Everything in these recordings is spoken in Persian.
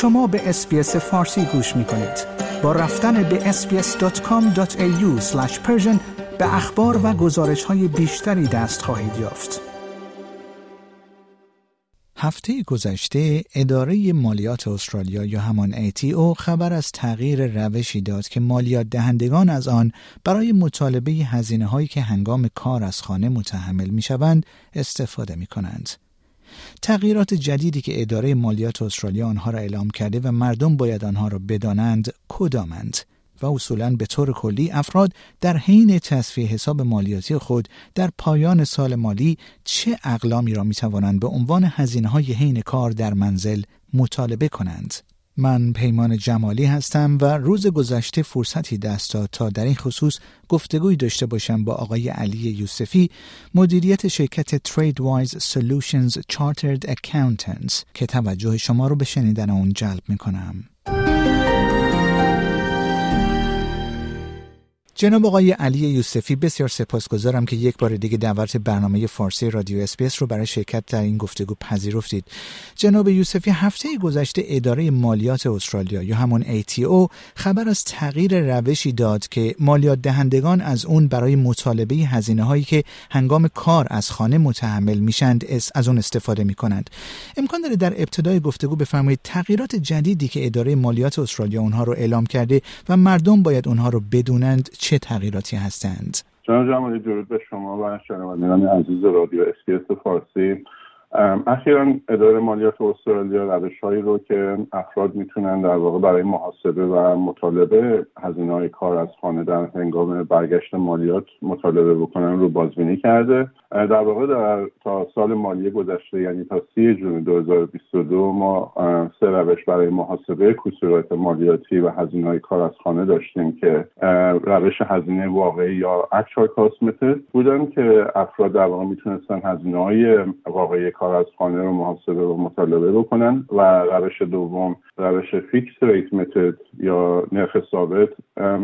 شما به اسپیس فارسی گوش می کنید. با رفتن به sbs.com.au به اخبار و گزارش های بیشتری دست خواهید یافت. هفته گذشته اداره مالیات استرالیا یا همان ATO خبر از تغییر روشی داد که مالیات دهندگان از آن برای مطالبه هزینه هایی که هنگام کار از خانه متحمل می شوند استفاده می کنند. تغییرات جدیدی که اداره مالیات استرالیا آنها را اعلام کرده و مردم باید آنها را بدانند کدامند و اصولا به طور کلی افراد در حین تصفیه حساب مالیاتی خود در پایان سال مالی چه اقلامی را می توانند به عنوان هزینه های حین کار در منزل مطالبه کنند؟ من پیمان جمالی هستم و روز گذشته فرصتی دست داد تا در این خصوص گفتگوی داشته باشم با آقای علی یوسفی مدیریت شرکت Trade Wise Solutions Chartered Accountants که توجه شما رو به شنیدن اون جلب می کنم. جناب آقای علی یوسفی بسیار سپاسگزارم که یک بار دیگه دعوت برنامه فارسی رادیو SBS رو برای شرکت در این گفتگو پذیرفتید. جناب یوسفی هفته گذشته اداره مالیات استرالیا یا همون ATO خبر از تغییر روشی داد که مالیات دهندگان از اون برای مطالبه هزینه هایی که هنگام کار از خانه متحمل میشند از اون استفاده می‌کنند. امکان داره در ابتدای گفتگو بفرمایید تغییرات جدیدی که اداره مالیات استرالیا اونها رو اعلام کرده و مردم باید اونها رو بدونند چه تغییراتی هستند؟ جناب جمالی درود به شما. و شنوندگان عزیز رادیو SBS فارسی. اخیرا اداره مالیات استرالیا روش هایی رو که افراد می‌تونن در واقع برای محاسبه و مطالبه هزینه های کار از خانه در هنگام برگشت مالیات مطالبه بکنن رو بازبینی کرده. در واقع در تا سال مالی گذشته یعنی تا سی June 2022 ما سه روش برای محاسبه کسورات مالیاتی و هزینه های کار از خانه داشتیم که روش هزینه واقعی یا actual cost بودن که افراد در واقع می‌تونستن هزینه های واقعی کار از خانه رو محاسبه و مطالبه بکنن و روش دوم روش fixed rate method یا نرخ ثابت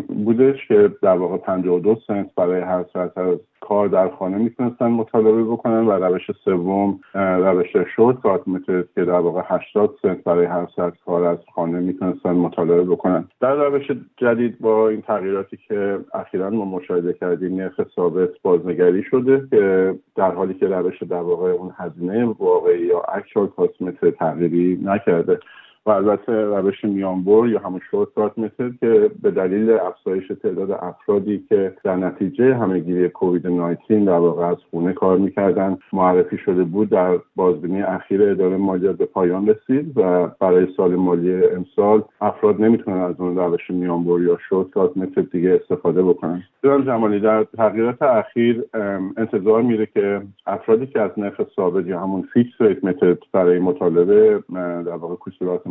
بودش که در واقع 52 سنت برای هر ساعت از کار در خانه می‌تونستن مطالبه بکنن و روش سوم روش shortcut method که در واقع 80 سنت برای هر ساعت کار از خانه می‌تونستن مطالبه بکنن. در روش جدید با این تغییراتی که اخیرا ما مشاهده کردیم نرخ ثابت بازنگری شده که در حالی که روش در واقع اون هزینه واقعی یا اکچوال کاست متد تغییری نکرده. و البته روش میانبر یا همون شورت کارت متد که به دلیل افزایش تعداد افرادی که در نتیجه همهگیری کووید 19 در واقع از خونه کار می‌کردن معرفی شده بود در بازبینی اخیر اداره مالیات به پایان رسید و برای سال مالی امسال افراد نمی‌تونن از اون روش میانبر یا شورت کارت متد دیگه استفاده بکنن. جناب جمالی در تغییرات اخیر انتظار میره که افرادی که از نرخ ثابت یا همون fixed rate method برای مطالبه در واقع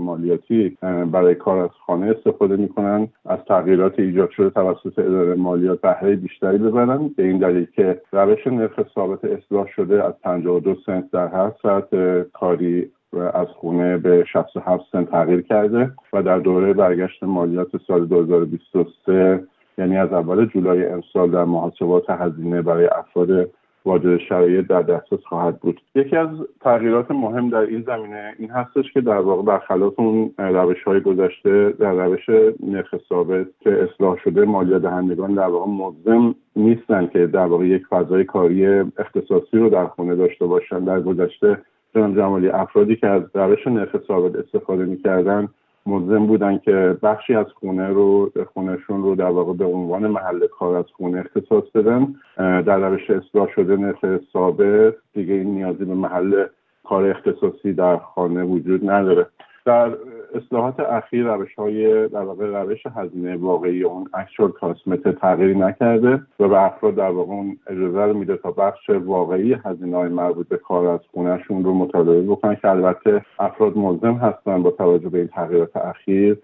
مالیاتی برای کار از خانه استفاده می‌کنن از تغییرات ایجاد شده توسط اداره مالیات بهره بیشتری ببرن. به این دلیل که روش نرخ ثابت اصلاح شده از 52 سنت در هر ساعت کاری از خونه به 67 سنت تغییر کرده و در دوره برگشت مالیات سال 2023 یعنی از اول جولای امسال در محاسبات هزینه برای افراد واجد شرایط در دسترس خواهد بود. یکی از تغییرات مهم در این زمینه این هستش که در واقع برخلاف اون روش های گذشته در روش نرخ ثابت که اصلاح شده مالیات دهندگان در واقع ملزم نیستن که در واقع یک فضای کاری اختصاصی رو در خونه داشته باشن. در گذشته جناب جمالی افرادی که از روش نرخ ثابت استفاده می‌کردن ملزم بودن که بخشی از خونه رو خونهشون رو در واقع به عنوان محل کار از خونه اختصاص بدن. در روش اصلاح شده نرخ ثابت دیگه این نیازی به محل کار اختصاصی در خانه وجود نداره. در اصلاحات اخیر روش های در واقع روش هزینه واقعی اون اکچوال کاسمت تغییری نکرده و به افراد در واقع اون اجازه رو میده تا بخش واقعی هزینه های مربوط به کار از خونهشون رو مطالبه بکنن که البته افراد ملزم هستن با توجه به این تغییرات اخیر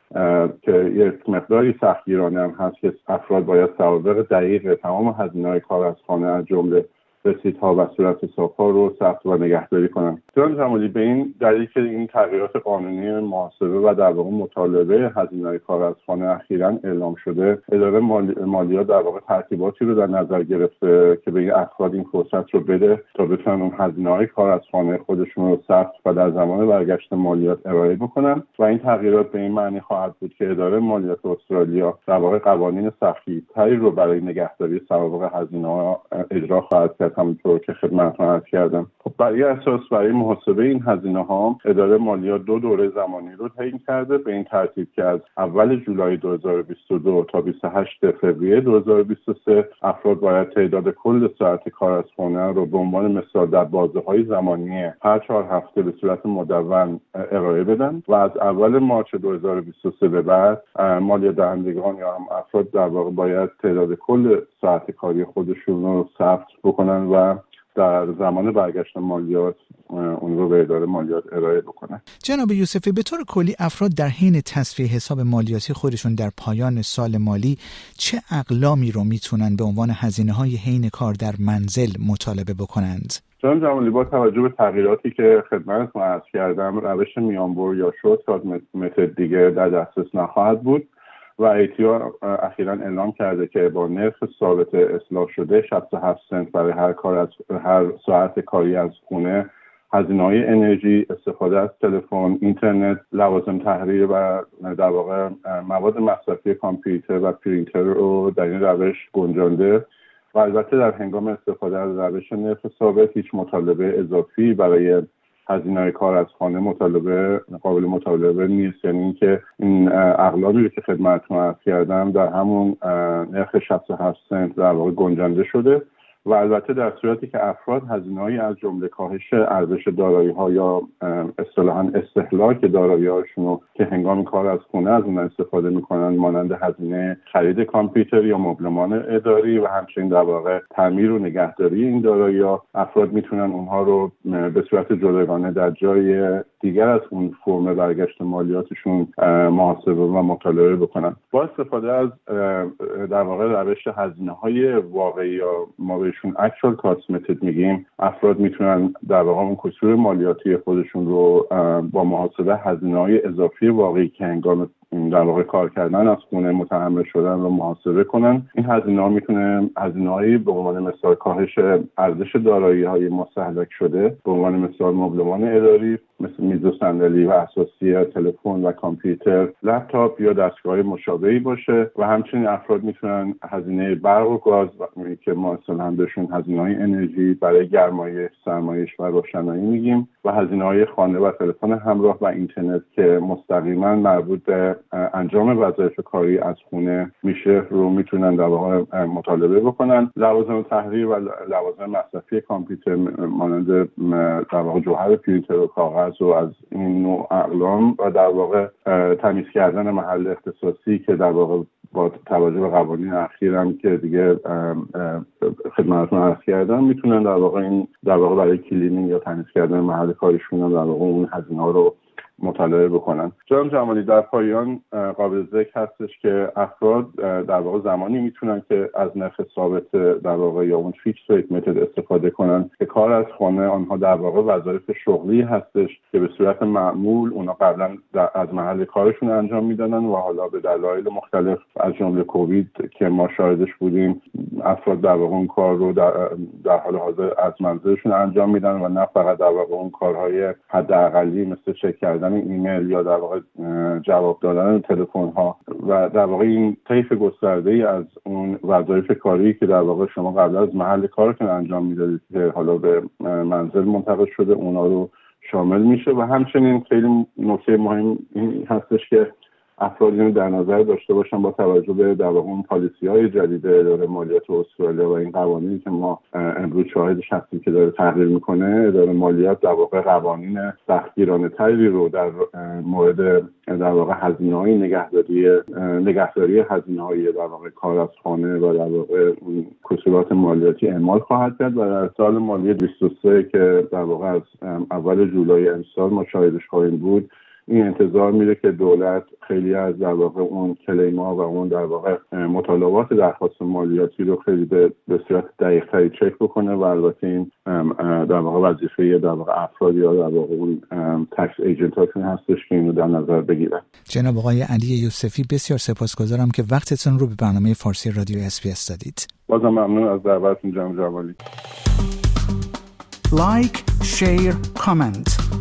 که یک مقداری سختگیرانه هم هست که افراد باید سوابق دقیق تمام هزینه های کار از خانه از جمله رسیدها و صورت حسابها رو ثبت و نگهداری کنن جناب جمالی به این دلیل که این تغییرات قانونی محاسبه و در واقع مطالبه هزینه کار از خانه اخیرا اعلام شده اداره مالیات در واقع ترتیباتی رو در نظر گرفته که به این افراد این فرصت رو بده تا بتونن اون هزینه های کار از خانه خودشون رو ثبت و در زمان برگشت مالیات ارائه بکنن. و این تغییرات به این معنی خواهد بود که اداره مالیات استرالیا در واقع قوانین سختی تری رو برای نگهداری سوابق هزینه ها اجرا خواهد کرد. همونطور که خدمتتون عرض کردم. خب برای اساس برای محاسبه این هزینه ها اداره مالیات دو دوره زمانی رو تعیین کرده به این ترتیب که از اول جولای 2022 تا 28 فوریه 2023 افراد باید تعداد کل ساعت کار از خونه رو به عنوان مثال در بازه های زمانی هر چهار هفته به صورت مدون ارائه بدن و از اول مارچ 2023 به بعد مالیات دهندگان یا هم افراد در واقع باید تعداد کل ساعت کاری خودشون رو ثبت بکنن. و در زمان برگشت مالیات اون رو به اداره مالیات ارائه بکنن. جناب یوسفی به طور کلی افراد در حین تصفیه حساب مالیاتی خودشون در پایان سال مالی چه اقلامی رو می‌تونن به عنوان هزینه های حین کار در منزل مطالبه بکنند؟ جان جمالی با توجه به تغییراتی که خدمتتون عرض کردم روش میانبر یا شد متد دیگه در دسترس نخواهد بود. و ایتیا اخیرا اعلام کرده که با نرخ ثابت اصلاح شده 67 سنت برای هر کار از هر ساعت کاری از خونه هزینه های انرژی استفاده از تلفن اینترنت لوازم تحریر و در واقع مواد مصرفی کامپیوتر و پرینتر رو در این روش گنجانده و البته در هنگام استفاده از روش نرخ ثابت هیچ مطالبه اضافی برای هزینه کار از خانه مطالبه قابل مطالبه نیست. یعنی اینکه این اقلامی رو که خدمتتون عرض کردم در همون نرخ 67 سنت در واقع گنجانده شده. و البته در صورتی که افراد هزینههایی از جمله کاهش ارزش دارایی ها یا اصطلاحا استهلاک دارایی هاشون رو که هنگام کار از خونه از اون استفاده می‌کنن مانند هزینه خرید کامپیوتر یا مبلمان اداری و همچنین در واقع تعمیر و نگهداری این دارایی ها افراد می‌تونن اونها رو به صورت جداگانه در جای دیگر از اون فرم برگشت مالیاتشون محاسبه و مطالعه بکنن. با استفاده از در واقع روش هزینه های واقعی یا ما بهشون اکچوال کاست میگیم افراد می‌تونن در واقع اون کسور مالیاتی خودشون رو با محاسبه هزینه های اضافی واقعی که هنگام در واقع کار کردن از خونه متحمل شدن رو محاسبه کنن. این هزینه ها می‌تونه هزینه به عنوان مثال کاهش ارزش دارایی های مستحلک شده به عنوان مثال مبلمان اداری مثل میز و صندلی و اساسی تلفن و کامپیوتر لپتاپ یا دستگاه مشابهی باشه و همچنین افراد می‌تونن هزینه برق و گاز که ما اصلا بهشون هزینه های انرژی برای گرمایش سرمایش و روشنایی میگیم و هزینه های خانه و تلفن همراه و اینترنت که مستقیما مربوط به انجام وظایف کاری از خونه میشه رو می‌تونن در واقع مطالبه بکنن. لوازم تحریر و لوازم مصرفی کامپیوتر مانند در واقع جوهر پرینتر و کاغذ و از این نوع اقلام و در واقع تمیز کردن محل اختصاصی که در واقع با توجه به قوانین اخیری هم که دیگه خدمتتون عرض کردم می‌تونن در واقع این در واقع برای cleaning یا تمیز کردن محل کارشون در واقع اون هزینه رو مطالبه بکنن. جان جمالی در پایان قابل ذکر هستش که افراد در واقع زمانی می‌تونن که از نرخ ثابت در واقع یا اون fixed rate method استفاده کنن که کار از خانه آنها در واقع وظایف شغلی هستش که به صورت معمول اونا قبلا از محل کارشون انجام می‌دادن و حالا به دلایل مختلف از جمله کووید که ما شاهدش بودیم افراد در واقع اون کار رو در, در حال حاضر از منزلشون انجام میدن و نه فقط در واقع اون کارهای حداقلی مثل چک کردن ایمیل یا در واقع جواب دادن تلفن ها و در واقع این طیف گسترده ای از اون وظایف کاری که در واقع شما قبل از محل کارتون انجام می‌دادید که حالا به منزل منتقل شده اونا رو شامل میشه. و همچنین خیلی نکته مهم این هستش که افراد اینو در نظر داشته باشن با توجه به در واقع اون پالیسی های جدید اداره مالیات استرالیا و این قوانینی که ما امروز شاهدش هستیم که داره تغییر می‌کنه اداره مالیات در واقع قوانین سختگیرانه تری رو در مورد در واقع هزینه های نگهداری نگهداری هزینه های در واقع کار از خانه و در واقع کسورات مالیاتی اعمال خواهد کرد و در سال مالی 23 که در واقع از اول جولای امسال ما شاهدش خواهیم بود این انتظار میره که دولت خیلی از در واقع اون کلیما و اون در واقع مطالبات درخواست مالیاتی رو خیلی به صورت دقیقتری چک بکنه و البته این در واقع وظیفه در واقع افراد یا در واقع اون تکس ایجنت هستش که اینو در نظر بگیرن. جناب آقای علی یوسفی بسیار سپاسگزارم که وقتتون رو به برنامه فارسی رادیو اس دادید. بازم ممنون از دعوتتون جناب جوالی. like share comment